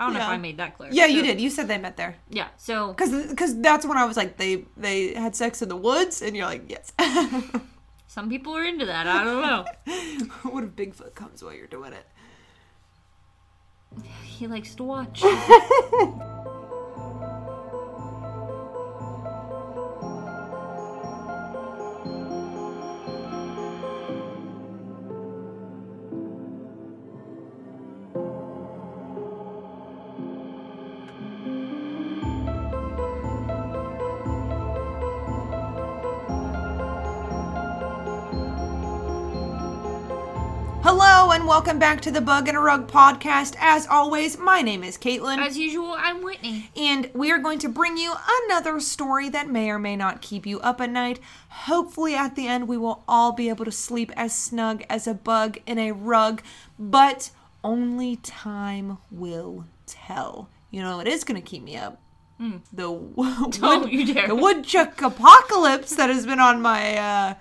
I don't know if Yeah. I made that clear. Yeah, you So- did. You said they met there. Yeah. So Cause, cause that's when I was like, they they had sex in the woods, and you're like, yes. some people are into that. I don't know. what if Bigfoot comes while you're doing it? he likes to watch. welcome back to the Bug in a Rug podcast. As always, my name is Caitlin, As usual, I'm Whitney. and we are going to bring you another story that may or may not keep you up at night. Hopefully, at the end, we will all be able to sleep as snug as a bug in a rug, but only time will tell. You know, it is going to keep me up. The wood, Don't you dare. the woodchuck apocalypse that has been on my uh,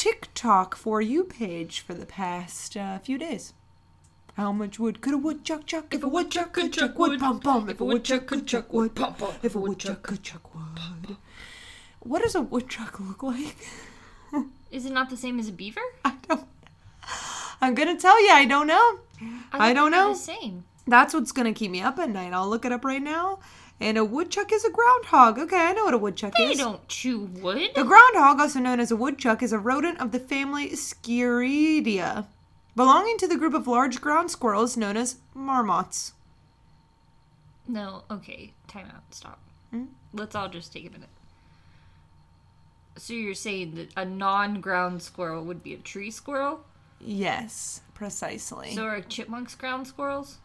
TikTok for you page for the past uh, few days. How much wood could a woodchuck chuck? If a woodchuck could chuck wood, bum bum. If a woodchuck could chuck wood, bum bum. If a woodchuck could chuck wood. What does a woodchuck look like? Is it not the same as a beaver? I don't. I'm gonna tell you, I don't know. I thought don't know. The same. That's what's gonna keep me up at night. I'll look it up right now. And a woodchuck is a groundhog. Okay, I know what a woodchuck They is. don't chew wood. The groundhog, also known as a woodchuck, is a rodent of the family Sciuridae, belonging to the group of large ground squirrels known as marmots. No. Okay. Time out. Stop. Hmm? Let's all just take a minute. So you're saying that a non-ground squirrel would be a tree squirrel? Yes, precisely. So are chipmunks ground squirrels?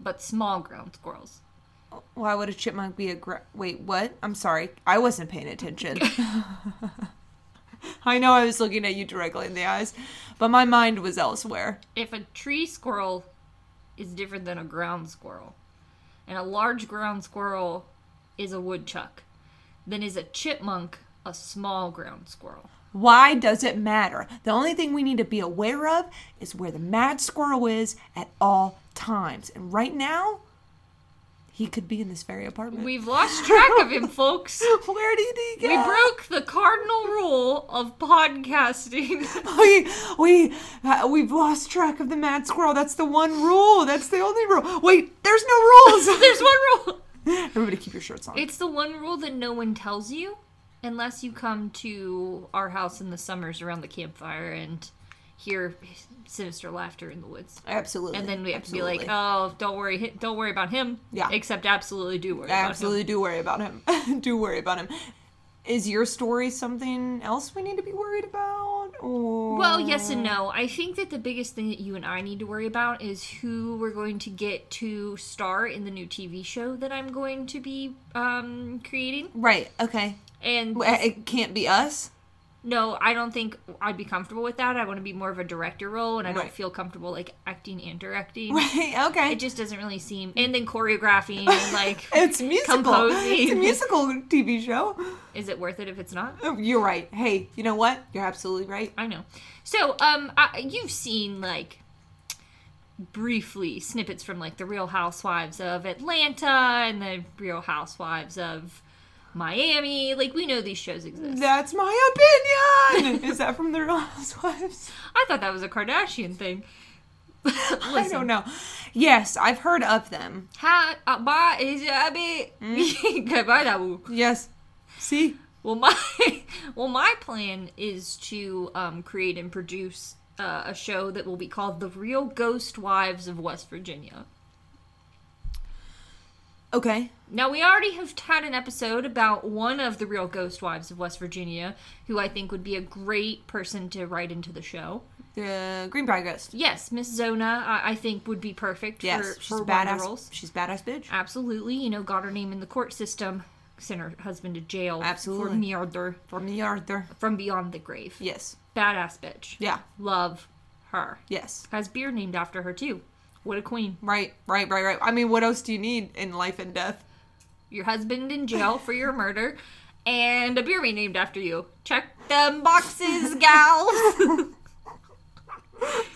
But small ground squirrels. Oh, Why would a chipmunk be a gra- wait? What? I'm sorry, I wasn't paying attention. I know I was looking at you directly in the eyes, but my mind was elsewhere. If a tree squirrel is different than a ground squirrel, and a large ground squirrel is a woodchuck, then is a chipmunk a small ground squirrel? Why does it matter? The only thing we need to be aware of is where the mad squirrel is at all times. And right now, he could be in this very apartment. We've lost track of him, folks. Where did he go? We broke the cardinal rule of podcasting. we we uh, we've lost track of the mad squirrel. That's the one rule. That's the only rule. Wait, there's no rules. There's one rule. Everybody, keep your shirts on. It's the one rule that no one tells you unless you come to our house in the summers around the campfire and hear sinister laughter in the woods. Absolutely. And then we have to be like, "Oh, don't worry, don't worry about him." Yeah. Except absolutely do worry absolutely do worry about him. do worry about him. Is your story something else we need to be worried about? Or. Well, yes and no. I think that the biggest thing that you and I need to worry about is who we're going to get to star in the new TV show that I'm going to be um, creating. right. Okay. And It can't be us. No, I don't think I'd be comfortable with that. I want to be more of a director role, and I don't feel comfortable like acting and directing. Right. Okay. It just doesn't really seem. And then choreographing and like, it's musical. composing. It's a musical TV show. is it worth it if it's not? Oh, You're right. Hey, you know what? You're absolutely right. I know. So, um, I, you've seen like briefly snippets from like the Real Housewives of Atlanta and the Real Housewives of Miami. Like we know these shows exist. That's my opinion. Is that from the Real Housewives? I thought that was a Kardashian thing. I don't know. Yes, I've heard of them. Ha, uh, ba, is it a bit? Goodbye, Dabu. Yes. See? Well, my well, my plan is to um, create and produce uh, a show that will be called "The Real Ghost Wives of West Virginia." Okay. Now, we already have had an episode about one of the Real Ghost Wives of West Virginia, who I think would be a great person to write into the show. The Greenbrier Ghost. Yes, Miss Zona, I, I think would be perfect Yes. for, she's for one of the badass. roles. She's badass bitch. Absolutely, you know, got her name in the court system, sent her husband to jail Absolutely. for murder the Arthur. from beyond the grave. Yes. Badass bitch. Yeah. Love her. Yes. Has beer named after her too. What a queen. Right, right, right, right. I mean, what else do you need in life and death? Your husband in jail for your murder, and a beer named after you. Check them boxes, gals.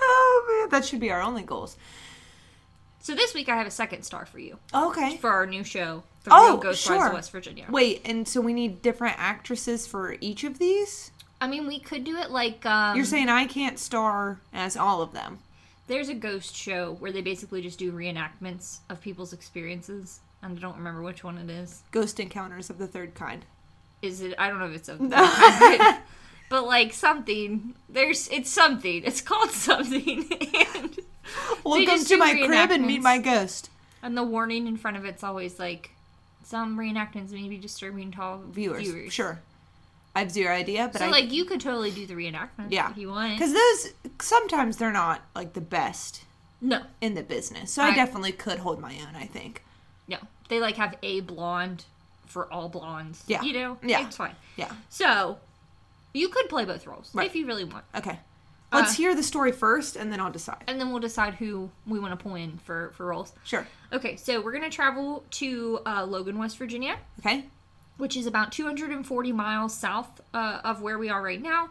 Oh man, that should be our only goals. So this week I have a second star for you Okay. for our new show, The Oh, Real Ghost sure. of West Virginia. Wait, and so we need different actresses for each of these? I mean, we could do it like um, You're saying I can't star as all of them? There's a ghost show where they basically just do reenactments of people's experiences, and I don't remember which one it is. Ghost Encounters of the Third Kind. Is it? I don't know if it's a, but, but like something. There's it's something. It's called something, and Welcome to my crib and meet my ghost. and the warning in front of it's always like some reenactments may be disturbing to all Viewers. viewers. Sure. I have zero idea, but So I like you could totally do the reenactment Yeah. if you want. because those sometimes they're not like the best No, in the business, so I Right. definitely could hold my own. I think. no, they like have a blonde for all blondes. Yeah. you know. Yeah. it's fine. Yeah. So you could play both roles Right. if you really want, Okay. Let's Uh, hear the story first, and then I'll decide. and then we'll decide who we want to pull in for for roles. Sure. Okay, so we're gonna travel to uh, Logan, West Virginia. Okay. Which is about 240 miles south uh, of where we are right now,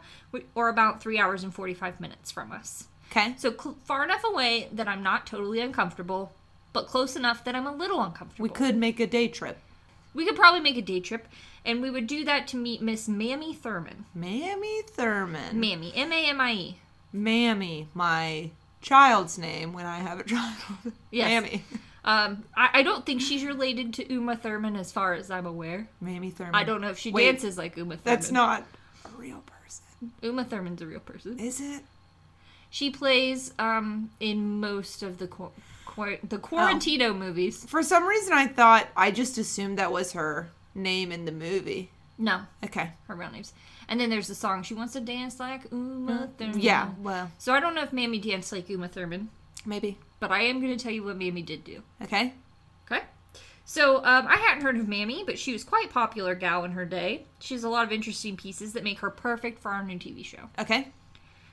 or about three hours and 45 minutes from us. Okay. So cl- far enough away that I'm not totally uncomfortable, but close enough that I'm a little uncomfortable. We could make a day trip. We could probably make a day trip, and we would do that to meet Miss Mamie Thurman. Mamie Thurman. Mamie, M A M I E. Mamie, my child's name when I have a child. Yes. Mamie. Um, I, I don't think she's related to Uma Thurman as far as I'm aware. Mamie Thurman. I don't know if she Wait, dances like Uma Thurman. That's not a real person. Uma Thurman's a real person. Is it? She plays um, in most of the qu- qu- the Quarantino movies. For some reason, I thought I just assumed that was her name in the movie. No, Okay. her real names. And then there's the song she wants to dance like Uma Thurman. Yeah. Well, So I don't know if Mamie danced like Uma Thurman, maybe. But I am going to tell you what Mamie did do. Okay. Okay. So um, I hadn't heard of Mamie, but she was quite popular gal in her day. She has a lot of interesting pieces that make her perfect for our new TV show. Okay.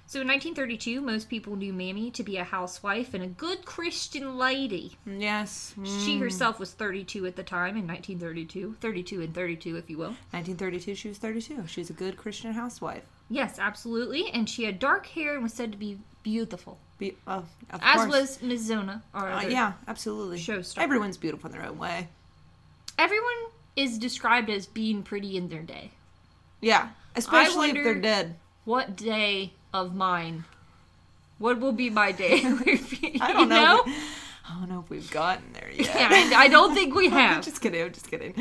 So in 1932, most people knew Mamie to be a housewife and a good Christian lady. Yes. Mm. She herself was 32 at the time in 1932. 32 and 32, if you will. 1932. She was 32. She's a good Christian housewife. Yes, absolutely. And she had dark hair and was said to be beautiful. Be, of As course. was Ms. Zona. Uh, yeah, absolutely. showstopper. Everyone's beautiful in their own way. Everyone is described as being pretty in their day. Yeah, especially if they're dead. What day of mine? What will be my day? I don't know. we- I don't know if we've gotten there yet. Yeah, I, don't think we I'm have. just kidding. I'm just kidding.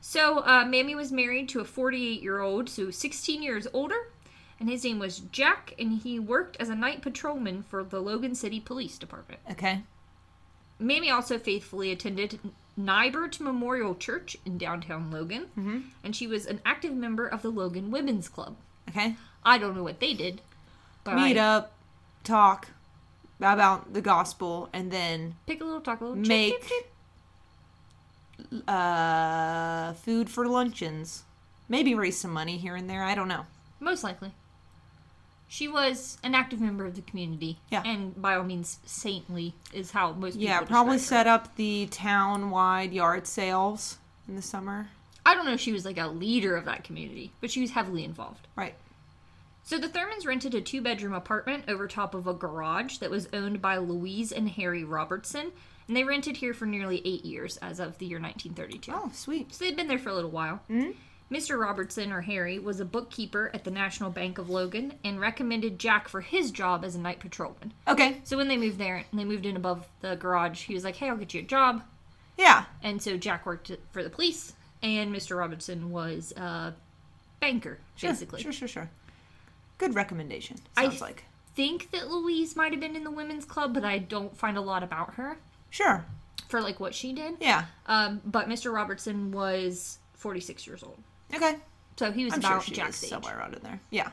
So, uh, Mamie was married to a 48 year old, so 16 years older, and his name was Jack, and he worked as a night patrolman for the Logan City Police Department. Okay. Mamie also faithfully attended Nighbert Memorial Church in downtown Logan, Mm-hmm. and she was an active member of the Logan Women's Club. Okay. I don't know what they did, but Meet I up, talk about the gospel, and then pick a little, talk a little, Make- chip, chip, chip. uh, food for luncheons. Maybe raise some money here and there. I don't know. most likely. She was an active member of the community, Yeah. and by all means, saintly is how most people. Yeah, probably set up the town-wide yard sales in the summer. I don't know if she was like a leader of that community, but she was heavily involved. Right. So the Thurmans rented a two bedroom apartment over top of a garage that was owned by Louise and Harry Robertson, and they rented here for nearly eight years as of the year 1932. Oh, sweet. So they'd been there for a little while. Mhm. Mr. Robertson, or Harry, was a bookkeeper at the National Bank of Logan and recommended Jack for his job as a night patrolman. Okay. So when they moved there and they moved in above the garage, he was like, hey, I'll get you a job. Yeah. And so Jack worked for the police, and Mr. Robertson was a banker, Sure, basically. Sure, sure, sure. Good recommendation. I- Sounds like. think that Louise might have been in the women's club, but I don't find a lot about her Sure. for like what she did. Yeah. Um, but Mr. Robertson was 46 years old, Okay. so he was I'm sure about she Jack's age. somewhere around in there. Yeah.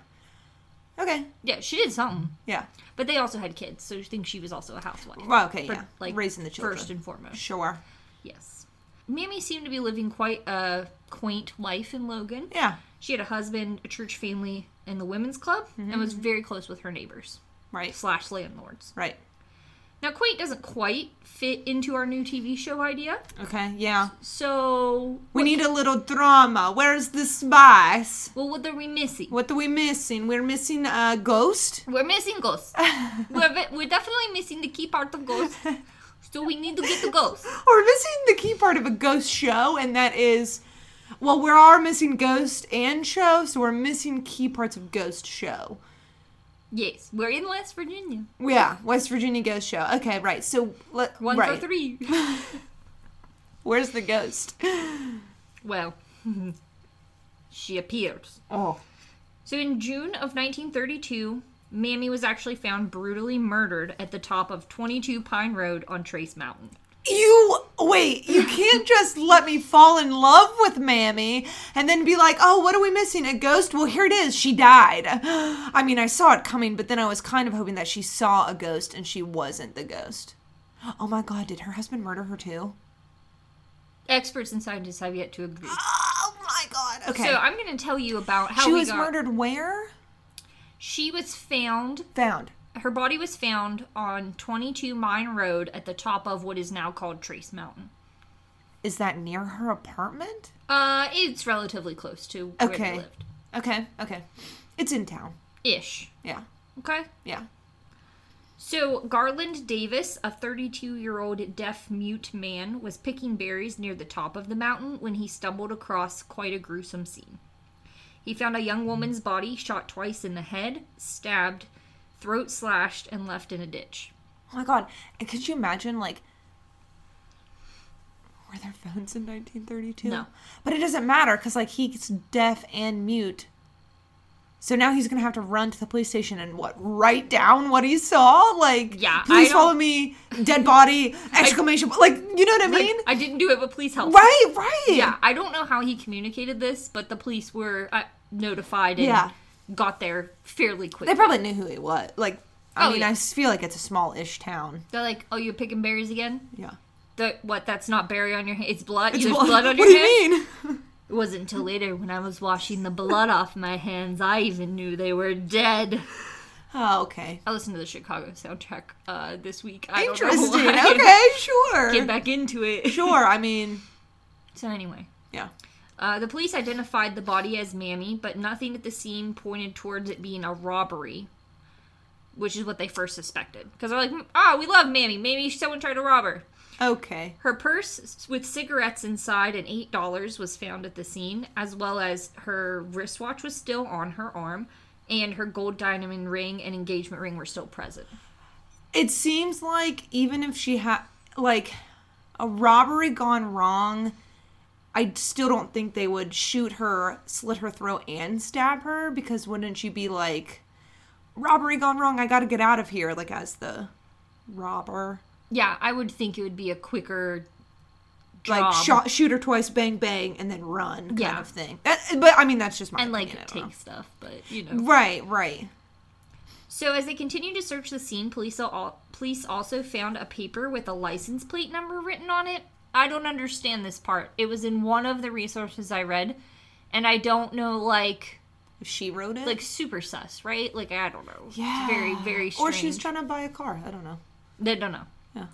Okay. Yeah, she did something, Yeah. but they also had kids, so I think she was also a housewife. Well, okay, For, yeah. like Raising the children. first and foremost. Sure. Yes. Mamie seemed to be living quite a quaint life in Logan. Yeah. She had a husband, a church family, and the women's club, and was mm-hmm. very close with her neighbors Right. slash landlords. Right. Now, quaint doesn't quite fit into our new TV show idea, Okay. Yeah. so We need a little drama. Where's the spice? well, what are we missing? What are we missing? We're missing a ghost. We're missing ghosts. we're we're definitely missing the key part of ghosts. So we need to get the ghost. We're missing the key part of a ghost show, and that is, well, we are missing ghost and show, so we're missing key parts of ghost show. Yes, we're in West Virginia. Yeah, West Virginia ghost show. Okay, right. So let One right. for three. Where's the ghost? well, she appears. Oh, So in June of 1932, Mamie was actually found brutally murdered at the top of 22 Mine Road on Trace Mountain. You wait. You can't just let me fall in love with Mamie and then be like, "Oh, what are we missing? A ghost?" Well, here it is. She died. I mean, I saw it coming, but then I was kind of hoping that she saw a ghost and she wasn't the ghost. Oh my god, did her husband murder her too? Experts and scientists have yet to agree. Oh my god. Okay. So I'm going to tell you about how she was got. murdered where? She was found. Found. Her body was found on 22 Mine Road at the top of what is now called Trace Mountain. Is that near her apartment? Uh, it's relatively close to where Okay. they lived. Okay, okay. It's in town. Ish. Yeah. Okay. Yeah. So, Garland Davis, a 32 year old deaf mute man, was picking berries near the top of the mountain when he stumbled across quite a gruesome scene. He found a young woman's body shot twice in the head, stabbed, throat slashed, and left in a ditch. Oh my god. And could you imagine like were there phones in 1932? No. But it doesn't matter cuz like he's deaf and mute. So now he's going to have to run to the police station and what? Write down what he saw? Like Yeah, please follow me. Dead body exclamation like you know what I mean? Like, I didn't do it, but please help. right, right. Yeah, I don't know how he communicated this, but the police were uh, notified and Yeah. Got there fairly quickly. They probably knew who he was. Like I Oh, mean, yeah. I feel like it's a small-ish town. They're like, "Oh, you're picking berries again? Yeah. The, what? That's not berry on your hand. It's blood. It's blood. blood on what your do hand." you mean? It wasn't until later when I was washing the blood off my hands I even knew they were dead. Oh, okay. I listened to the Chicago soundtrack uh, this week. I don't know Interesting. Okay, sure. Get back into it. Sure. I mean, So anyway, yeah. Uh, the police identified the body as Mamie, but nothing at the scene pointed towards it being a robbery, which is what they first suspected. Because they're like, "Ah, we love Mamie. Maybe someone tried to rob her." Okay. Her purse with cigarettes inside and eight dollars was found at the scene, as well as her wristwatch was still on her arm, and her gold diamond ring and engagement ring were still present. It seems like even if she had like a robbery gone wrong, I still don't think they would shoot her, slit her throat, and stab her because wouldn't she be like, robbery gone wrong? I got to get out of here, like as the robber. Yeah, I would think it would be a quicker job. Like shot, shoot her twice, bang bang, and then run kind Yeah. of thing. That, but I mean, that's just my and like opinion, don't take know. stuff, but you know. Right, right. So as they continued to search the scene, police al- police also found a paper with a license plate number written on it. I don't understand this part. It was in one of the resources I read, and I don't know like She wrote it. like super sus, right? Like I don't know. yeah, It's very very strange. Or she's trying to buy a car. I don't know. They don't know. Yeah.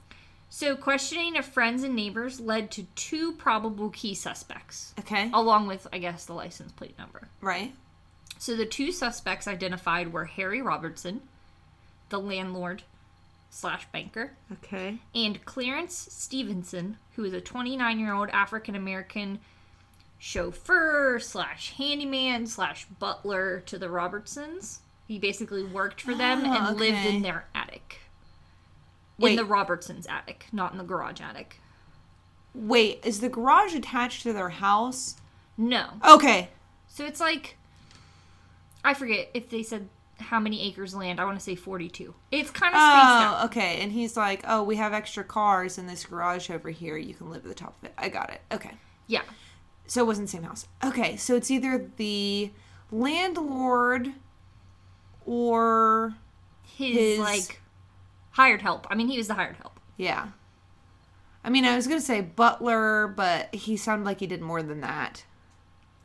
So questioning of friends and neighbors led to two probable key suspects, Okay. along with I guess the license plate number. Right. So the two suspects identified were Harry Robertson, the landlord slash banker, Okay. and Clarence Stevenson, who is a 29 year old African American chauffeur slash handyman slash butler to the Robertsons. He basically worked for them Ah, and lived in their attic. Wait. In the Robertsons' attic, not in the garage attic. Wait, is the garage attached to their house? No. Okay. So it's like I forget if they said how many acres of land. I want to say 42. It's kind of oh, spaced out. Oh, okay. And he's like, "Oh, we have extra cars in this garage over here. You can live at the top of it." I got it. Okay. Yeah. So it wasn't the same house. Okay. So it's either the landlord or His, His- like hired help. I mean, he was the hired help. yeah. I mean, I was gonna say butler, but he sounded like he did more than that.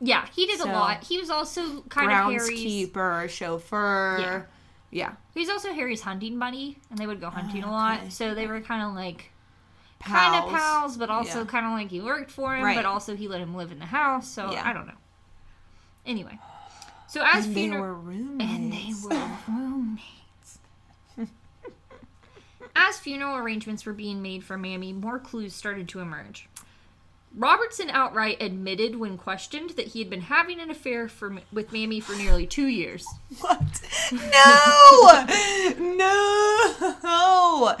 Yeah, he did So- a lot. He was also kind of Harry's. Groundskeeper, chauffeur. Yeah. Yeah. He was also Harry's hunting buddy, and they would go hunting a lot. Okay. So they were kind of like kind of Pals. but also Yeah. kind of like he worked for him, Right. but also he let him live in the house. So Yeah. I don't know. Anyway, so as And they were roommates. and they were roommates. As funeral arrangements were being made for Mamie, more clues started to emerge. Robertson outright admitted when questioned that he had been having an affair for, with Mamie for nearly two years. What? No! no!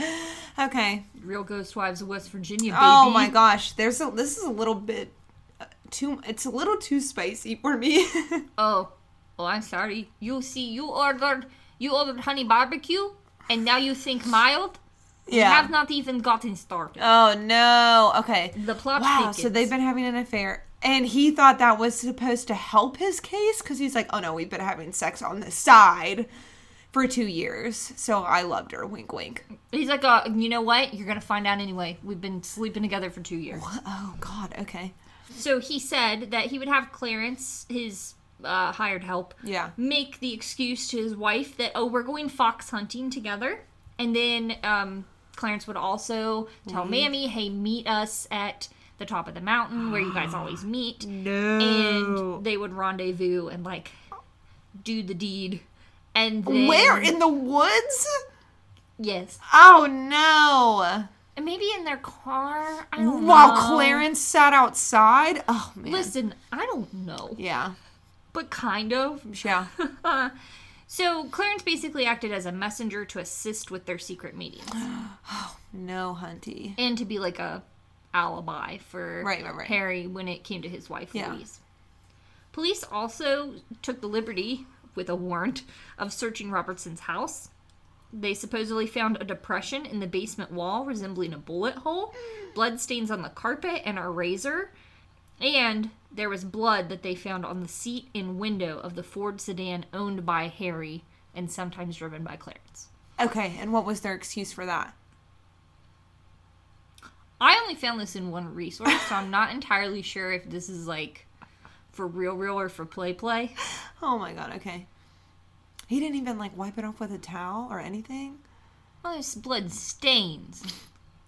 Okay. Real Ghost Wives of West Virginia, baby. Oh my gosh, there's a this is a little bit uh, too it's a little too spicy for me. Oh, oh, I'm sorry. You see, you ordered you ordered honey barbecue, and now you think mild. Yeah. have not even gotten started. oh no. Okay. The plot Wow, thickens. so they've been having an affair. And he thought that was supposed to help his case because he's like, oh no, we've been having sex on the side for two years. So I loved her. Wink, wink. He's like, uh, you know what? You're gonna find out anyway. We've been sleeping together for two years. Oh, God. Okay. So he said that he would have Clarence, his uh, hired help, Yeah. make the excuse to his wife that oh we're going fox hunting together, and then um, Clarence would also tell mm-hmm. Mamie, hey, meet us at the top of the mountain where you guys always meet, No. and they would rendezvous and like do the deed, and then Where? In the woods? yes, Oh, no. and maybe in their car. I don't While know. Clarence sat outside? Oh, man. Listen, I don't know, Yeah. but kind of. Yeah. So Clarence basically acted as a messenger to assist with their secret meetings oh No, Hunty. and to be like a alibi for Right, right, right. Harry when it came to his wife Yeah. Louise. Police also took the liberty, with a warrant, of searching Robertson's house. They supposedly found a depression in the basement wall resembling a bullet hole, bloodstains on the carpet, and a razor. And there was blood that they found on the seat and window of the Ford sedan owned by Harry and sometimes driven by Clarence. Okay, and what was their excuse for that? I only found this in one resource, so I'm not entirely sure if this is like for real, real or for play, play. Oh my god, okay. He didn't even like wipe it off with a towel or anything? Well, there's blood stains.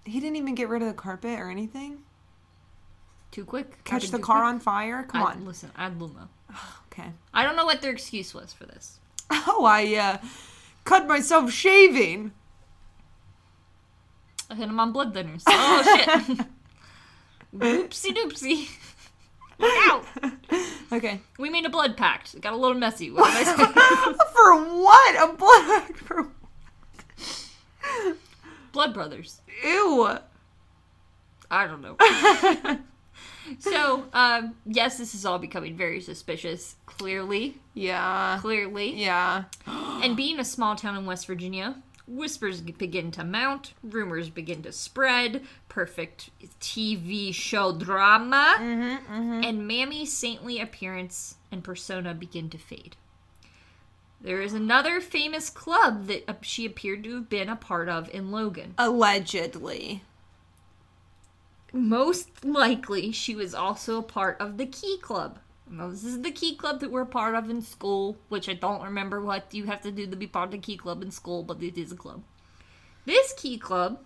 He didn't even get rid of the carpet or anything? Too quick. Catch the car quick. on fire? Come I- on. Listen, I don't. Okay. I don't know what their excuse was for this. Oh, I uh cut myself shaving. I hit him on blood thinners. Oh shit. Oopsie doopsie. Out. Okay. We made a blood pact. It got a little messy. What did I say? for what? A blood pact for blood brothers. Ew. I don't know. so, um, yes, this is all becoming very suspicious. Clearly, Yeah. clearly. Yeah. And being a small town in West Virginia, whispers begin to mount, rumors begin to spread, perfect TV show drama, and Mamie's saintly appearance and persona begin to fade. There is another famous club that uh, she appeared to have been a part of in Logan. Allegedly. Most likely, she was also a part of the Key Club. Now, this is the Key Club that we're a part of in school, which I don't remember what you have to do to be part of the Key Club in school, but it is a club. This Key Club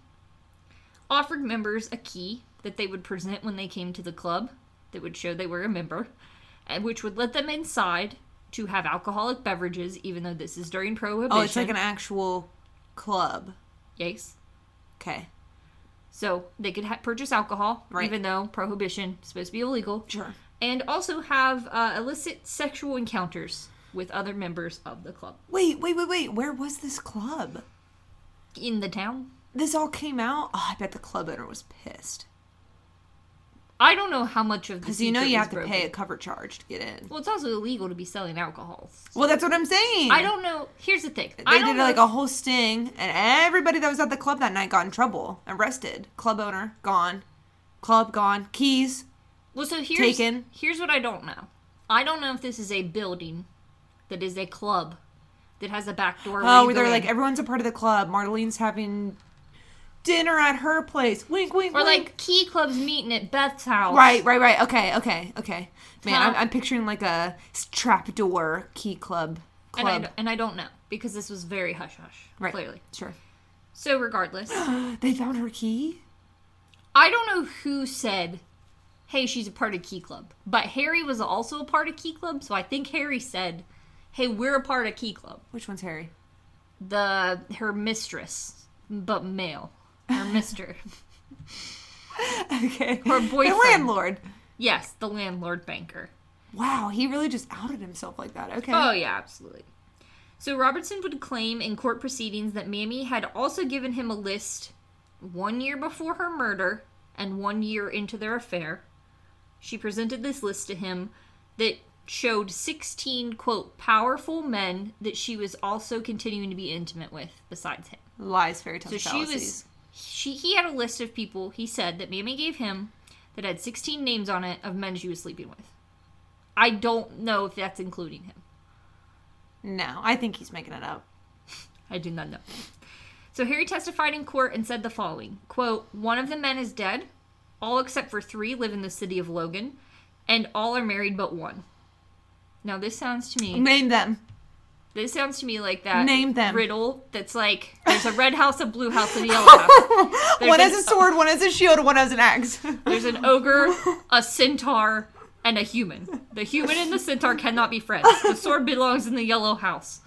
offered members a key that they would present when they came to the club that would show they were a member, and which would let them inside to have alcoholic beverages, even though this is during prohibition. Oh, it's like an actual club. yes. Okay. So they could ha- purchase alcohol, Right. even though prohibition is supposed to be illegal. Sure. and also have uh, illicit sexual encounters with other members of the club Wait, wait, wait, wait. Where was this club? in the town. This all came out? Oh, I bet the club owner was pissed. I don't know how much of the Because you know you have to broken. pay a cover charge to get in. Well, it's also illegal to be selling alcohol. Well, that's what I'm saying. I don't know. Here's the thing. They I did like if- a whole sting, and everybody that was at the club that night got in trouble, arrested. Club owner gone, club gone, keys. well, so here's taken. here's what I don't know. I don't know if this is a building that is a club that has a back door. Oh, where they're like everyone's a part of the club. Marlene's having dinner at her place. Wink, wink, or wink. like key clubs meeting at Beth's house. Right, right, right. Okay, okay, okay. Man, Huh. I'm, I'm picturing like a s- trapdoor key club. And I, Club. and I don't know because this was very hush hush. right. Clearly. Sure. So regardless. They found her key? I don't know who said, "Hey, she's a part of Key Club," but Harry was also a part of Key Club, so I think Harry said, "Hey, we're a part of Key Club." Which one's Harry? The her mistress, but male or Mister. Okay. Her The landlord. yes, the landlord banker. Wow, he really just outed himself like that. Okay. Oh, yeah, absolutely. So Robertson would claim in court proceedings that Mamie had also given him a list one year before her murder and one year into their affair. She presented this list to him that showed 16, quote, powerful men that she was also continuing to be intimate with besides him. Lies, fairy tales, So she was. She he had a list of people he said that Mamie gave him that had 16 names on it of men she was sleeping with. I don't know if that's including him. No, I think he's making it up. I do not know. So Harry testified in court and said the following quote, One of the men is dead. All except for three live in the city of Logan, and all are married but one. Now this sounds to me Name them. This sounds to me like that Name them. riddle that's like there's a red house, a blue house, and a yellow house. One has a sword, one has a shield, one has an axe. There's an ogre, a centaur, and a human. The human and the centaur cannot be friends. The sword belongs in the yellow house.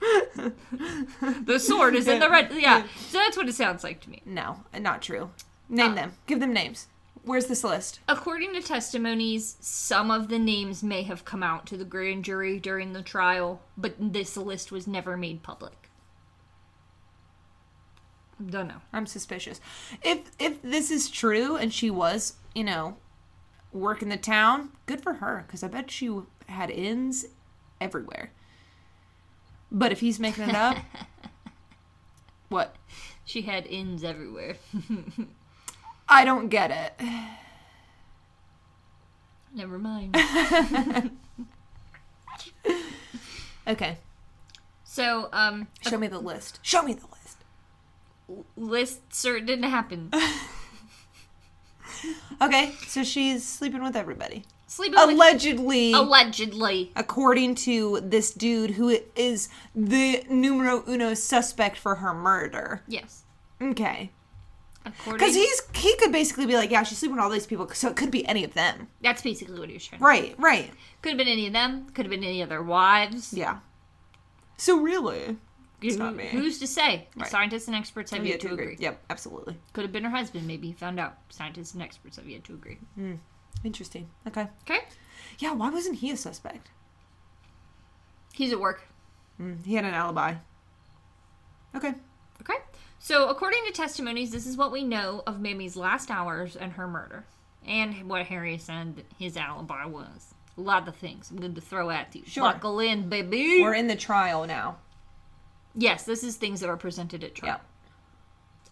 the sword is in the red. Yeah, so that's what it sounds like to me. no, not true. Name Uh. them. Give them names. Where's this list? According to testimonies, some of the names may have come out to the grand jury during the trial, but this list was never made public. Don't know. I'm suspicious. If if this is true and she was, you know, working the town, good for her because I bet she had ins everywhere. But if he's making it up, what? She had inns everywhere. I don't get it. Never mind. Okay, So, um, show me the list. Show me the list. list cert didn't happen. Okay, so she's sleeping with everybody. Sleeping with Allegedly, allegedly. according to this dude who is the numero uno suspect for her murder. Yes. Okay. Because he's he could basically be like, yeah, she's sleeping with all these people, so it could be any of them. that's basically what he was trying. to Right, right. Could have been any of them. Could have been any of their wives. Yeah. So really, it's not me. Who's to say? Right. Scientists and experts have I've yet to agree. Yep, absolutely. Could have been her husband. Maybe he found out. Scientists and experts have yet to agree. Interesting. Okay. Okay. Yeah, why wasn't he a suspect? He's at work. Mm, he had an alibi. Okay. So, according to testimonies, this is what we know of Mamie's last hours and her murder. And what Harry said his alibi was. A lot of things I'm going to throw at you. Sure. Buckle in, baby. We're in the trial now. Yes, this is things that are presented at trial. Yeah.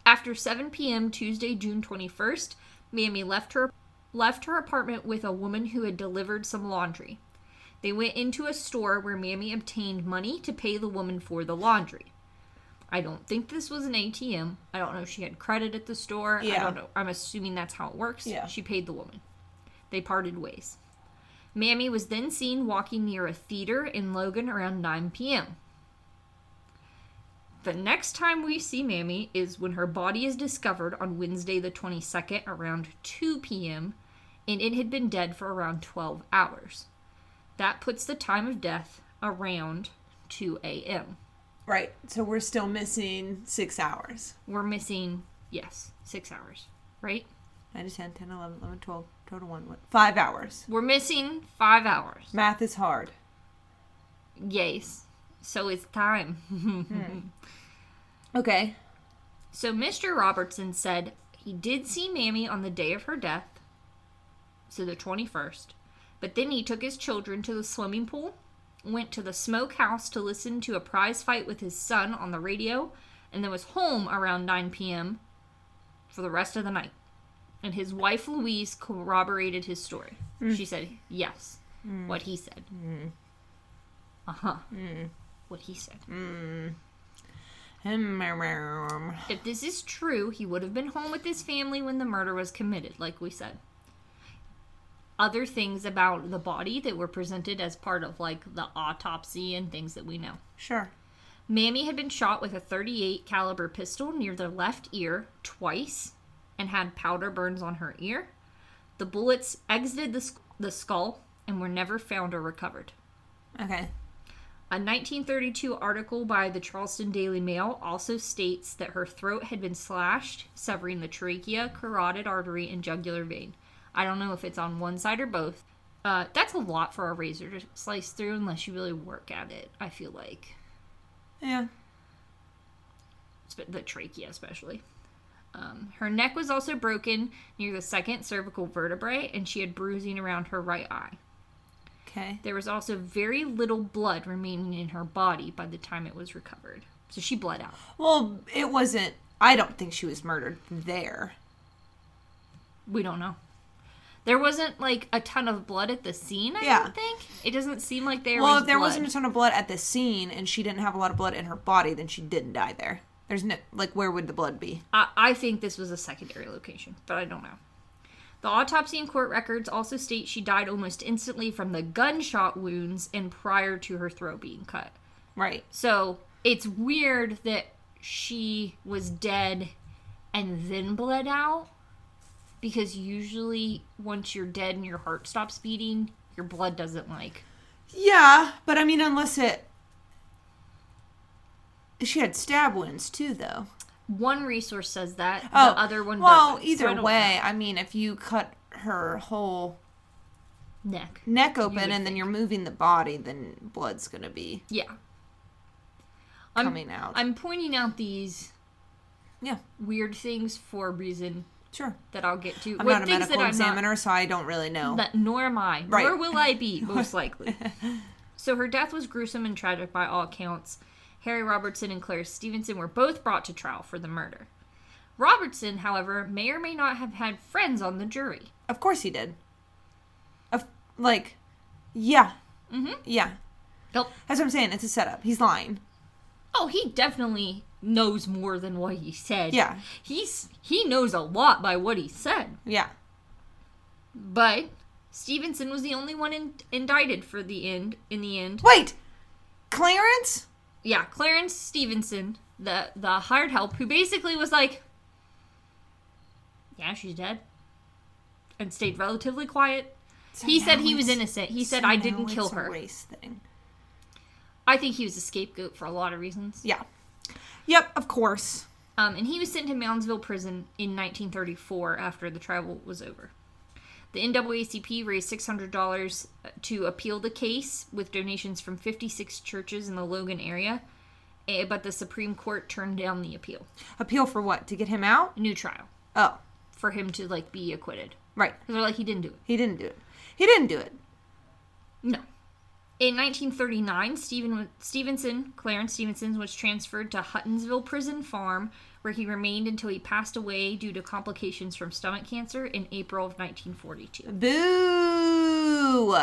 After 7 p.m. Tuesday, June 21st, Mamie left her left her apartment with a woman who had delivered some laundry. They went into a store where Mamie obtained money to pay the woman for the laundry. I don't think this was an ATM. I don't know if she had credit at the store. I don't know. I'm assuming that's how it works. Yeah. She paid the woman. They parted ways. Mamie was then seen walking near a theater in Logan around 9 p.m. The next time we see Mamie is when her body is discovered on Wednesday, the 22nd, around 2 p.m., and it had been dead for around 12 hours. That puts the time of death around 2 a.m. Right. So we're still missing six hours. We're missing, yes, six hours, right? 9 to 10, 10, 11, 11, 12, total 1, what? Five hours. We're missing five hours. Math is hard. Yes. So it's time. Hmm. Okay. So Mr. Robertson said he did see Mamie on the day of her death, so the 21st, but then he took his children to the swimming pool, went to the smokehouse to listen to a prize fight with his son on the radio, and then was home around 9 p.m. for the rest of the night. And his wife Louise corroborated his story. Mm. She said, yes, mm. what he said. Uh huh. What he said. If this is true, he would have been home with his family when the murder was committed, like we said. Other things about the body that were presented as part of like the autopsy and things that we know. Sure. Mamie had been shot with a 38 caliber pistol near the left ear twice and had powder burns on her ear. The bullets exited the, the skull and were never found or recovered. Okay. A 1932 article by the Charleston Daily Mail also states that her throat had been slashed, severing the trachea, carotid artery, and jugular vein. I don't know if it's on one side or both. Uh, that's a lot for a razor to slice through unless you really work at it, I feel like. Yeah. The trachea, especially. Um, her neck was also broken near the second cervical vertebrae, and she had bruising around her right eye. Okay. There was also very little blood remaining in her body by the time it was recovered. So she bled out. Well, it wasn't. I don't think she was murdered there. We don't know. There wasn't like a ton of blood at the scene, I Yeah. don't think. It doesn't seem like there Well, was if there blood. wasn't a ton of blood at the scene and she didn't have a lot of blood in her body, then she didn't die there. There's no like where would the blood be? I, I think this was a secondary location, but I don't know. The autopsy and court records also state she died almost instantly from the gunshot wounds and prior to her throat being cut. Right. So it's weird that she was dead and then bled out because usually once you're dead and your heart stops beating, your blood doesn't like. Yeah, but I mean, unless it. She had stab wounds too, though. One resource says that, Oh, the other one well, doesn't. so I either way, I mean, if you cut her whole neck. neck open and then you're moving the body, then blood's gonna be Yeah. I'm, coming out. I'm pointing out these yeah, weird things for a reason sure. that I'll get to. I'm With not a things medical examiner, so I don't really know. That, nor am I. Right. Nor will I be, most likely. so her death was gruesome and tragic by all accounts. Harry Robertson and Claire Stevenson were both brought to trial for the murder. Robertson, however, may or may not have had friends on the jury. Of course he did. Of like, yeah, Mm-hmm. yeah. Nope. That's what I'm saying. It's a setup. He's lying. Oh, he definitely knows more than what he said. Yeah. He's he knows a lot by what he said. Yeah. But Stevenson was the only one in, indicted for the end. In the end, Wait, Clarence. yeah, Clarence Stevenson, the the hired help, who basically was like, "Yeah, she's dead," and stayed relatively quiet. So He said he was innocent. He so said, "I didn't kill her." Race thing. I think he was a scapegoat for a lot of reasons. Yeah. Yep. Of course. Um, and he was sent to Moundsville Prison in 1934 after the trial was over. The NAACP raised $600 to appeal the case with donations from 56 churches in the Logan area, eh, but the Supreme Court turned down the appeal. Appeal for what? To get him out? New trial Oh, for him to like be acquitted. right. 'Cause they're like he didn't do it. He didn't do it. He didn't do it. No. In 1939, Stephen Stevenson, Clarence Stevenson, was transferred to Huttonsville Prison Farm, where he remained until he passed away due to complications from stomach cancer in April of 1942. Boo.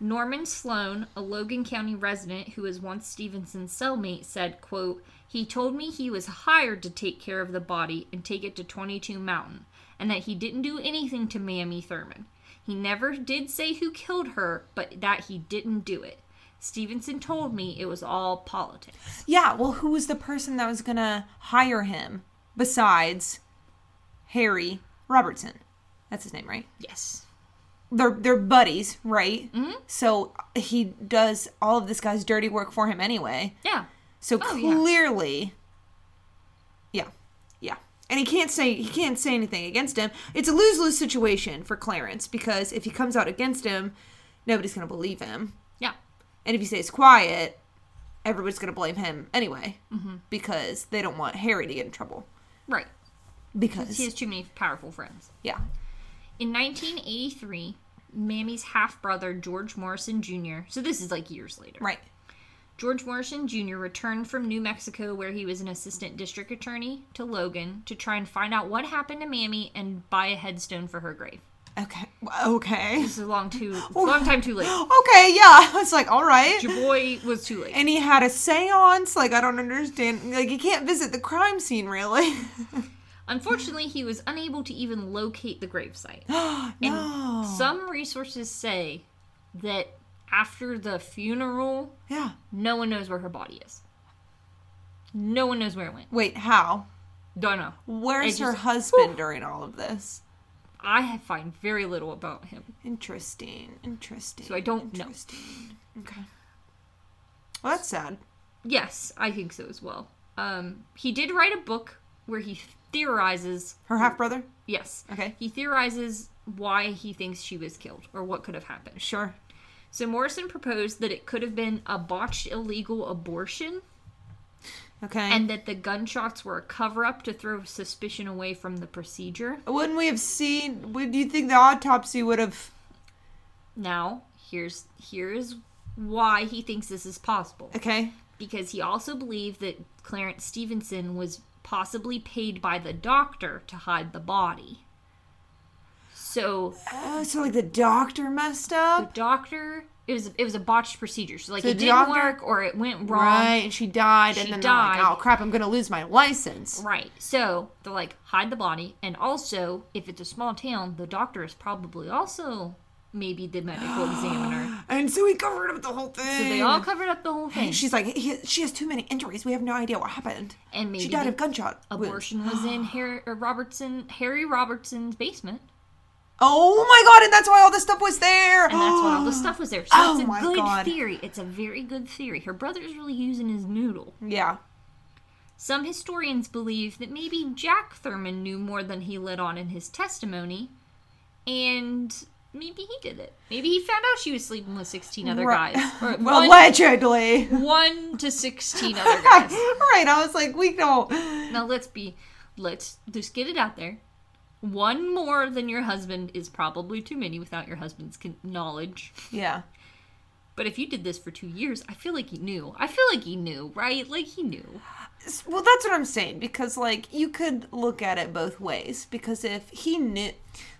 Norman Sloan, a Logan County resident who was once Stevenson's cellmate, said, quote, He told me he was hired to take care of the body and take it to 22 Mountain, and that he didn't do anything to Mamie Thurman. He never did say who killed her, but that he didn't do it. Stevenson told me it was all politics. Yeah. Well, who was the person that was gonna hire him besides Harry Robertson? That's his name, right? Yes. They're they're buddies, right? Mhm. So he does all of this guy's dirty work for him anyway. Yeah. So Oh, clearly, yeah, and he can't say he can't say anything against him. It's a lose lose situation for Clarence because if he comes out against him, nobody's gonna believe him, Yeah. and if he stays quiet, everybody's gonna blame him anyway Mm-hmm. because they don't want Harry to get in trouble. Right. Because He has too many powerful friends. yeah, In 1983, Mamie's half brother, George Morrison Jr., so this is like years later. right, George Morrison Jr. returned from New Mexico, where he was an assistant district attorney, to Logan to try and find out what happened to Mamie and buy a headstone for her grave. okay, okay, This is a long too long time too late. okay, yeah. It's like all right. Your boy was too late. And he had a seance. Like I don't understand. Like you can't visit the crime scene, really. Unfortunately, he was unable to even locate the gravesite. no. And some resources say that after the funeral, yeah. no one knows where her body is. No one knows where it went. Wait, how? Don't know. Where's It her just- husband during all of this? I find very little about him. Interesting. Interesting. So I don't know. Okay. Well, that's sad. Yes, I think so as well. Um, he did write a book where he theorizes. Her half brother. Yes. Okay. He theorizes why he thinks she was killed or what could have happened. Sure. So Morrison proposed that it could have been a botched illegal abortion Okay. and that the gunshots were a cover up to throw suspicion away from the procedure. wouldn't we have seen? Would you think the autopsy would have? Now, here's here's why he thinks this is possible. Okay. Because he also believed that Clarence Stevenson was possibly paid by the doctor to hide the body. So Oh, so like the doctor messed up. the doctor it was it was a botched procedure. So like The it didn't doctor- work or it went wrong. Right, and she died, She and then they're like, "Oh crap, I'm gonna lose my license." Right. So they're like, hide the body. And also, if it's a small town, the doctor is probably also maybe the medical examiner. And so he covered up the whole thing. So they all covered up the whole thing. And she's like, he, she has too many injuries. We have no idea what happened. And maybe she died of gunshot. wounds. abortion was in Harry or Robertson Harry Robertson's basement. Oh my god! And that's why all this stuff was there. And that's why all the stuff was there. So Oh it's a my good God. theory. It's a very good theory. Her brother's really using his noodle. Yeah. Some historians believe that maybe Jack Thurman knew more than he let on in his testimony, and maybe he did it. Maybe he found out she was sleeping with 16 other Right. guys. Or one, allegedly. one to 16 other guys. right. I was like, we don't. Now let's be, let's just get it out there. One more than your husband is probably too many without your husband's con- knowledge. Yeah. But if you did this for two years, I feel like he knew. I feel like he knew, right? Like he knew. Well, that's what I'm saying because, like, you could look at it both ways. Because if he knew,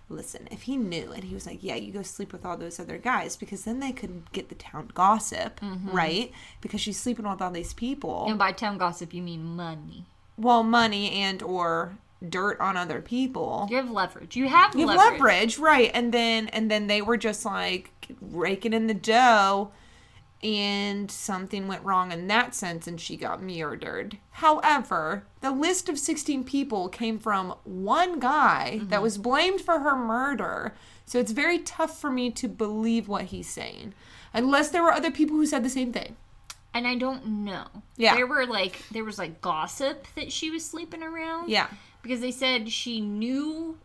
listen, if he knew and he was like, yeah, you go sleep with all those other guys, because then they could get the town gossip, mm-hmm. right? Because she's sleeping with all these people. And by town gossip, you mean money. well, money and or dirt on other people. You have leverage. You have You have leverage. leverage, right? And then and then they were just like raking in the dough, and something went wrong in that sense, and she got murdered. However, the list of sixteen people came from one guy Mm-hmm. that was blamed for her murder. So it's very tough for me to believe what he's saying, unless there were other people who said the same thing. And I don't know. Yeah. There were like there was like gossip that she was sleeping around. Yeah, Because they said she knew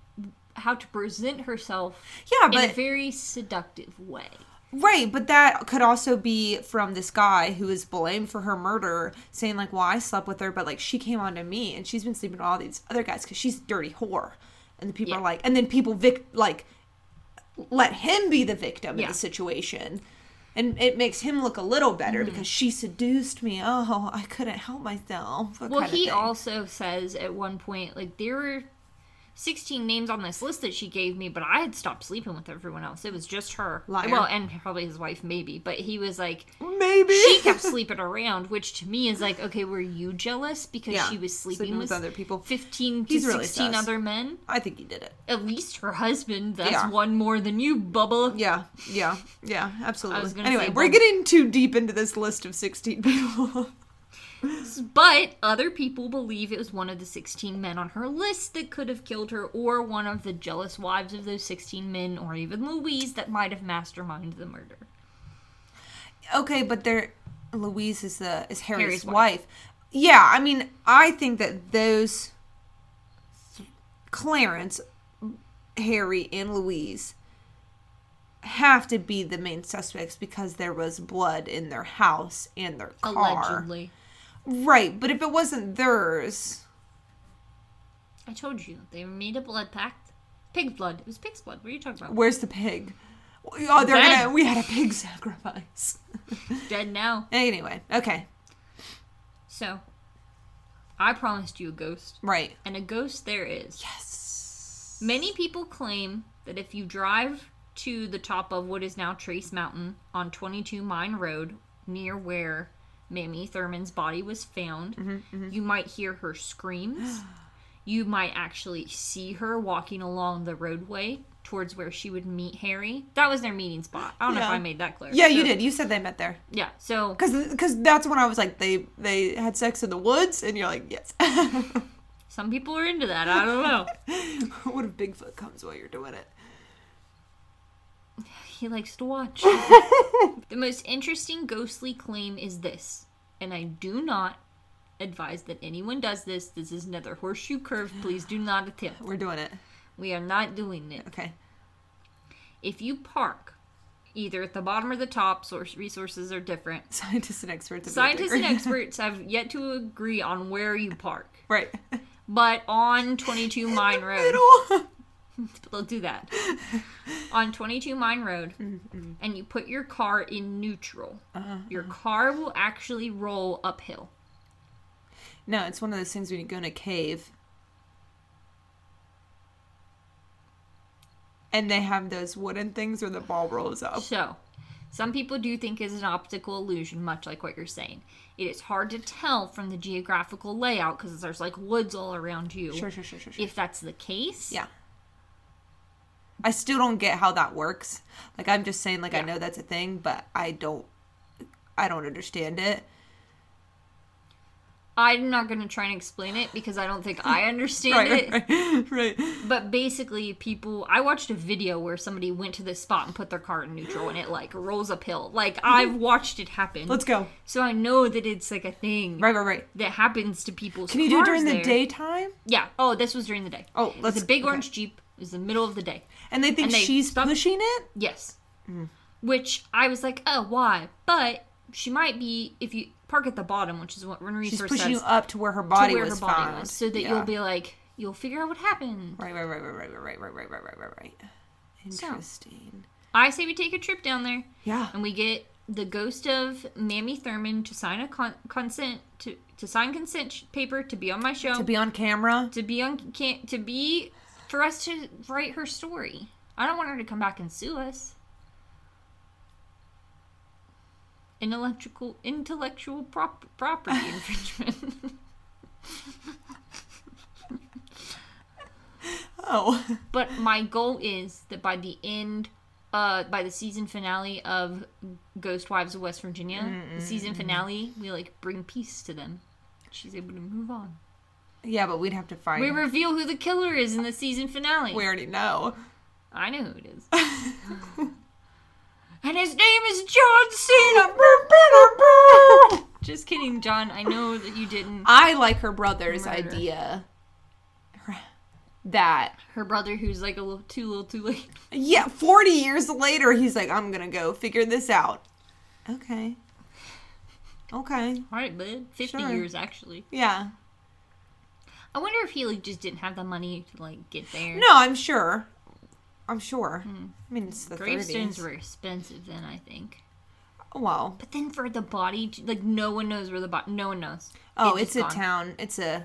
how to present herself yeah, in a but very seductive way. Right, but that could also be from this guy who is blamed for her murder, saying like, "Well, I slept with her, but like she came on to me, and she's been sleeping with all these other guys because she's a dirty whore." And the people Yeah. are like, and then people vic like let him be the victim in the situation, and it makes him look a little better Mm-hmm. because she seduced me. Oh, I couldn't help myself. that Well, he also says at one point, like, there were 16 names on this list that she gave me, but I had stopped sleeping with everyone else. It was just her. Liar. Well, and probably his wife, maybe. But he was like, maybe she kept sleeping around, which to me is like, okay, were you jealous because Yeah, she was sleeping, sleeping with, with other people. 15 to really 16 sus. other men? I think he did it. At least her husband. That's Yeah. one more than you, Bubble. Yeah, yeah, yeah, absolutely. Anyway, we're getting too deep into this list of sixteen people. But other people believe it was one of the 16 men on her list that could have killed her, or one of the jealous wives of those 16 men, or even Louise that might have masterminded the murder. Okay, but there, Louise is the is Harry's, Harry's wife. wife. Yeah, I mean, I think that those Clarence, Harry, and Louise have to be the main suspects because there was blood in their house and their car. Allegedly. Right, but if it wasn't theirs, I told you, they made a blood pact. Pig blood. It was pig's blood. What are you talking about? where's the pig? Oh, they're Dead. gonna. We had a pig sacrifice. Dead now. anyway, okay, So, I promised you a ghost. right. And a ghost there is. Yes. Many people claim that if you drive to the top of what is now Trace Mountain on 22 Mine Road, near where Mamie Thurman's body was found, mm-hmm, mm-hmm. you might hear her screams. you might actually see her walking along the roadway towards where she would meet Harry. That was their meeting spot. I don't know if I made that clear. Yeah, you did. You said they met there. Yeah, so Cause, cause that's when I was like, they they had sex in the woods, and you're like, yes. some people are into that. I don't know. what if Bigfoot comes while you're doing it? He likes to watch. the most interesting ghostly claim is this, and I do not advise that anyone does this. This is another horseshoe curve. Please do not attempt. We're doing it. We are not doing it. Okay. If you park either at the bottom or the top, source resources are different. Scientists and experts. have Scientists and experts have yet to agree on where you park. Right. But on 22 Mine Road, Middle. they'll do that. On 22 Mine Road, mm-hmm. and you put your car in neutral, uh-huh. your car will actually roll uphill. No, it's one of those things when you go in a cave. And they have those wooden things where the ball rolls up. So, some people do think it's an optical illusion, much like what you're saying. It is hard to tell from the geographical layout because there's like woods all around you. Sure, sure, sure, sure, sure. If that's the case, Yeah. I still don't get how that works. Like I'm just saying like I know that's a thing, but I don't I don't understand it. I'm not going to try and explain it because I don't think I understand it. Right, right, right. But basically, people. I watched a video where somebody went to this spot and put their car in neutral, and it like rolls uphill. Like mm-hmm. I've watched it happen, Let's go. so I know that it's like a thing Right, right, right. that happens to people. Can you do it during the daytime? Yeah. Oh, this was during the day. Oh, let's- It's a big okay. orange jeep. It was the middle of the day. And they think And they she's stop- pushing it? Yes. Mm. Which I was like, oh, why? But she might be if you park at the bottom, which is what Run She's pushing you up to where her body where was her body found. was, so that Yeah. you'll be like, you'll figure out what happened. Right, right, right, right, right, right, right, right, right, right, right, right. So. Interesting. I say we take a trip down there. Yeah. and we get the ghost of Mammy Thurman to sign a con- consent to to sign consent sh- paper to be on my show To be on camera. to be on can to be for us to write her story. I don't want her to come back and sue us. Intellectual intellectual prop- property infringement. Oh. but my goal is that by the end uh by the season finale of Ghost Wives of West Virginia, the season finale, we like bring peace to them. She's able to move on. Yeah, but we'd have to find We reveal who the killer is in the season finale. We already know. I know who it is. and his name is John Cena. Just kidding, John. I know that you didn't. I like her brother's Murder. idea. That Her brother, who's like a little too little too late. yeah, forty years later, he's like, I'm gonna go figure this out. Okay. Okay. All right, bud. Fifty Sure. years actually. Yeah. I wonder if he like just didn't have the money to like get there. No, I'm sure. I'm sure. Hmm. I mean, it's the Gravestones 30s. were expensive then, I think. Well, But then for the body, like no one knows where the body. No one knows. oh, It it's a gone. town. It's a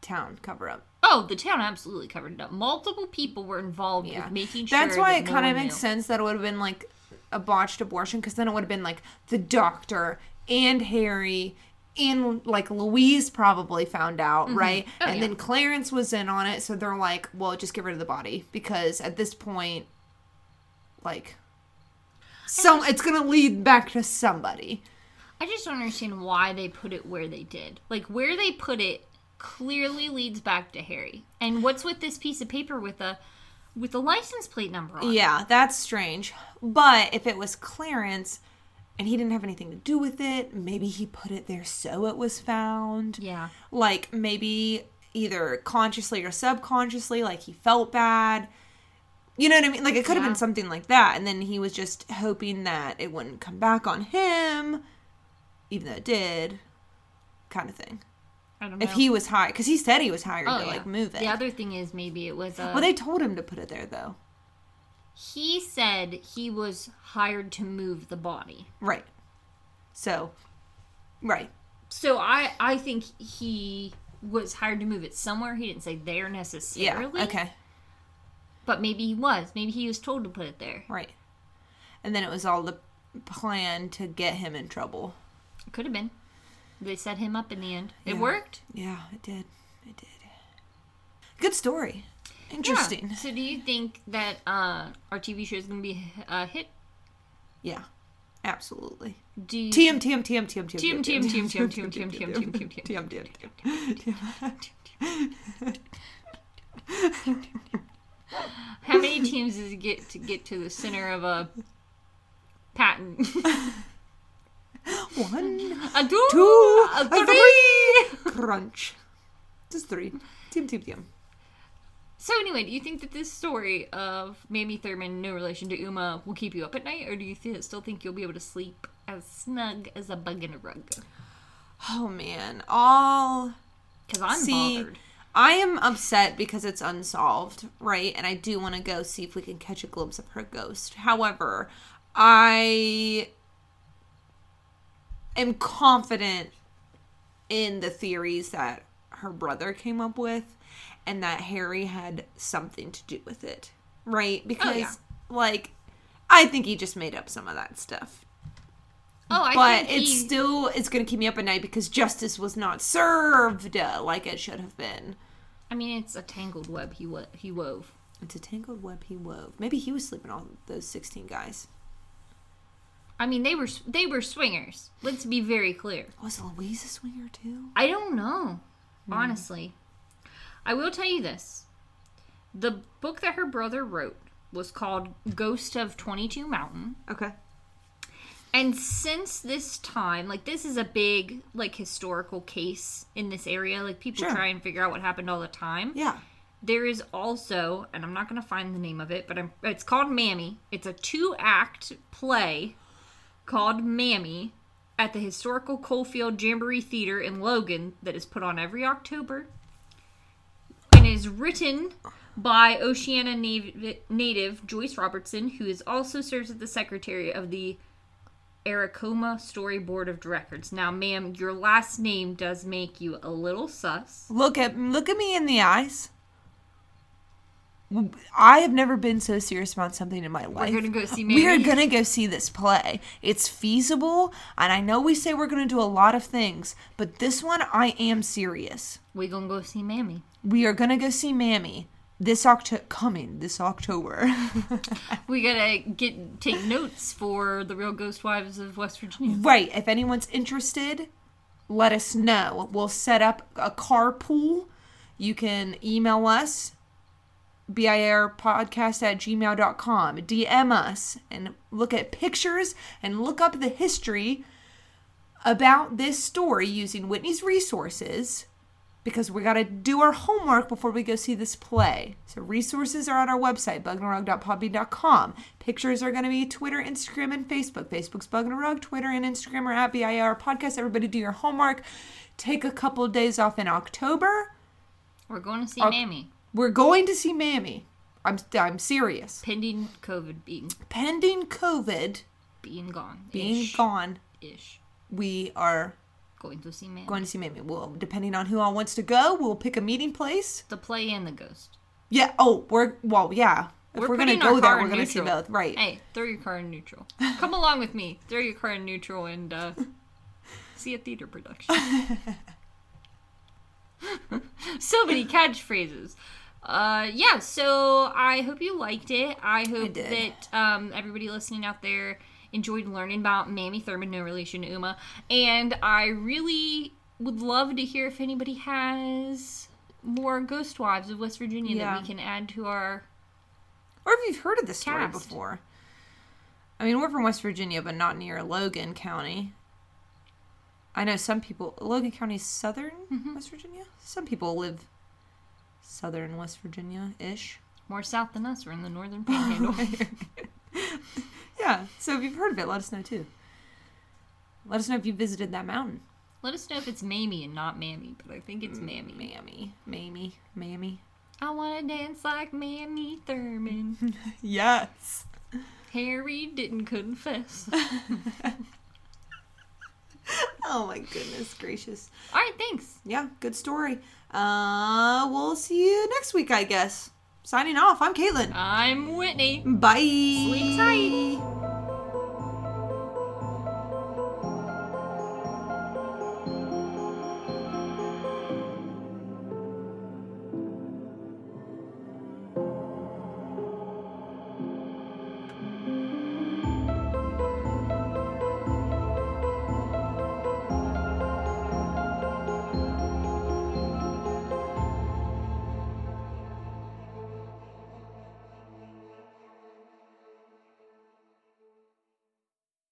town cover up. Oh, the town absolutely covered it up. Multiple people were involved Yeah. with making sure. That's why that it no kind of makes knew. sense that it would have been like a botched abortion because then it would have been like the doctor and Harry and like Louise probably found out, mm-hmm. right? Oh, and yeah. then Clarence was in on it, so they're like, well, just get rid of the body because at this point, like, some it's gonna lead back to somebody. I just don't understand why they put it where they did. Like where they put it clearly leads back to Harry. And what's with this piece of paper with a with the license plate number on? it? Yeah, that's strange. But if it was Clarence and he didn't have anything to do with it, maybe he put it there so it was found. Yeah. Like maybe either consciously or subconsciously, like he felt bad. You know what I mean? Like it could have Yeah. been something like that. And then he was just hoping that it wouldn't come back on him, even though it did, kind of thing. I don't know. If he was hired, because he said he was hired oh, to yeah. like move it. The other thing is maybe it was a well, they told him to put it there though. He said he was hired to move the body. Right. So, right. So I I think he was hired to move it somewhere. He didn't say there necessarily. Yeah. Okay. But maybe he was. Maybe he was told to put it there. Right. And then it was all the plan to get him in trouble. It could have been. They set him up in the end. It Yeah. worked. Yeah, it did. It did. Good story. Interesting. Yeah. So do you think that uh, our TV show is going to be a hit? Yeah. Absolutely. Do you TM TM TM TM TM TM, TM, TM, TM, TM, TM, TM, TM, TM. TM TM TM. How many teams does it get to get to the center of a patent? One, a two, two, a a three. crunch. Just three. Team, team, team. So anyway, do you think that this story of Mamie Thurman, no relation to Uma, will keep you up at night, or do you th- still think you'll be able to sleep as snug as a bug in a rug? Oh man, all Because I'm See, bothered. I am upset because it's unsolved, right? And I do want to go see if we can catch a glimpse of her ghost. However, I am confident in the theories that her brother came up with and that Harry had something to do with it, right? Because, yeah. like, I think he just made up some of that stuff Oh, I but think it's he- still it's going to keep me up at night because justice was not served uh, like it should have been. I mean, it's a tangled web he wo- he wove. It's a tangled web he wove. Maybe he was sleeping on those sixteen guys. I mean, they were they were swingers. Let's be very clear. Was Louise a swinger too? I don't know, honestly. I will tell you this: the book that her brother wrote was called "Ghost of Twenty Two Mountain." Okay. And since this time, like this is a big like historical case in this area. Like people Sure. try and figure out what happened all the time. Yeah. There is also, and I'm not going to find the name of it, but I'm, it's called Mammy. It's a two act play called Mammy at the historical Coalfield Jamboree Theater in Logan that is put on every October is written by Oceana nav- native Joyce Robertson, who is also serves as the secretary of the Aracoma Story Board of Records. Now, ma'am, your last name does make you a little sus. Look at look at me in the eyes. I have never been so serious about something in my life. We're gonna go see We are gonna go see this play. It's feasible, and I know we say we're gonna do a lot of things, but this one I am serious. We gonna go see Mammy. We are gonna go see Mammy this October. Coming this October. We gotta get take notes for the Real Ghost Wives of West Virginia. right. If anyone's interested, let us know. We'll set up a carpool. You can email us birpodcast at gmail.com. DM us and look at pictures and look up the history about this story using Whitney's resources because we got to do our homework before we go see this play. So resources are on our website, bugandrug.podbean.com. Pictures are going to be Twitter, Instagram, and Facebook. Facebook's Bug in a Rug, Twitter and Instagram are at BIR Podcast. Everybody do your homework. Take a couple of days off in October. We're going to see Okay. Mammy, We're going to see Mammy. I'm, I'm serious. pending COVID being Pending COVID being gone, being gone, ish. we are Going to see Mammy. going to see Mammy. Well, depending on who all wants to go, we'll pick a meeting place. the play and the ghost. Yeah. Oh, we're well. Yeah. If we're, gonna putting our go there, car we're in gonna see neutral. both. Right. Hey, throw your car in neutral. Come along with me. Throw your car in neutral and uh, see a theater production. so many catchphrases. Uh, yeah, so I hope you liked it. I hope did. that um, everybody listening out there enjoyed learning about Mammy Thurman, no relation to Uma. And I really would love to hear if anybody has more Ghost Wives of West Virginia Yeah. that we can add to our. Or if you've heard of this story Cast. before. I mean, we're from West Virginia, but not near Logan County. I know some people. Logan County is southern Mm-hmm. West Virginia. Some people live southern West Virginia ish. More south than us. We're in the northern panhandle. Yeah. So if you've heard of it, let us know too. Let us know if you visited that mountain. Let us know if it's Mamie and not Mammy, but I think it's Mammy. Mammy, Mammy, Mammy. I want to dance like Mammy Thurman. Yes. Harry didn't confess. Oh my goodness gracious. All right, thanks. Yeah, good story. Uh, we'll see you next week, I guess. Signing off. I'm Caitlin. I'm Whitney. Bye. Sleep tight.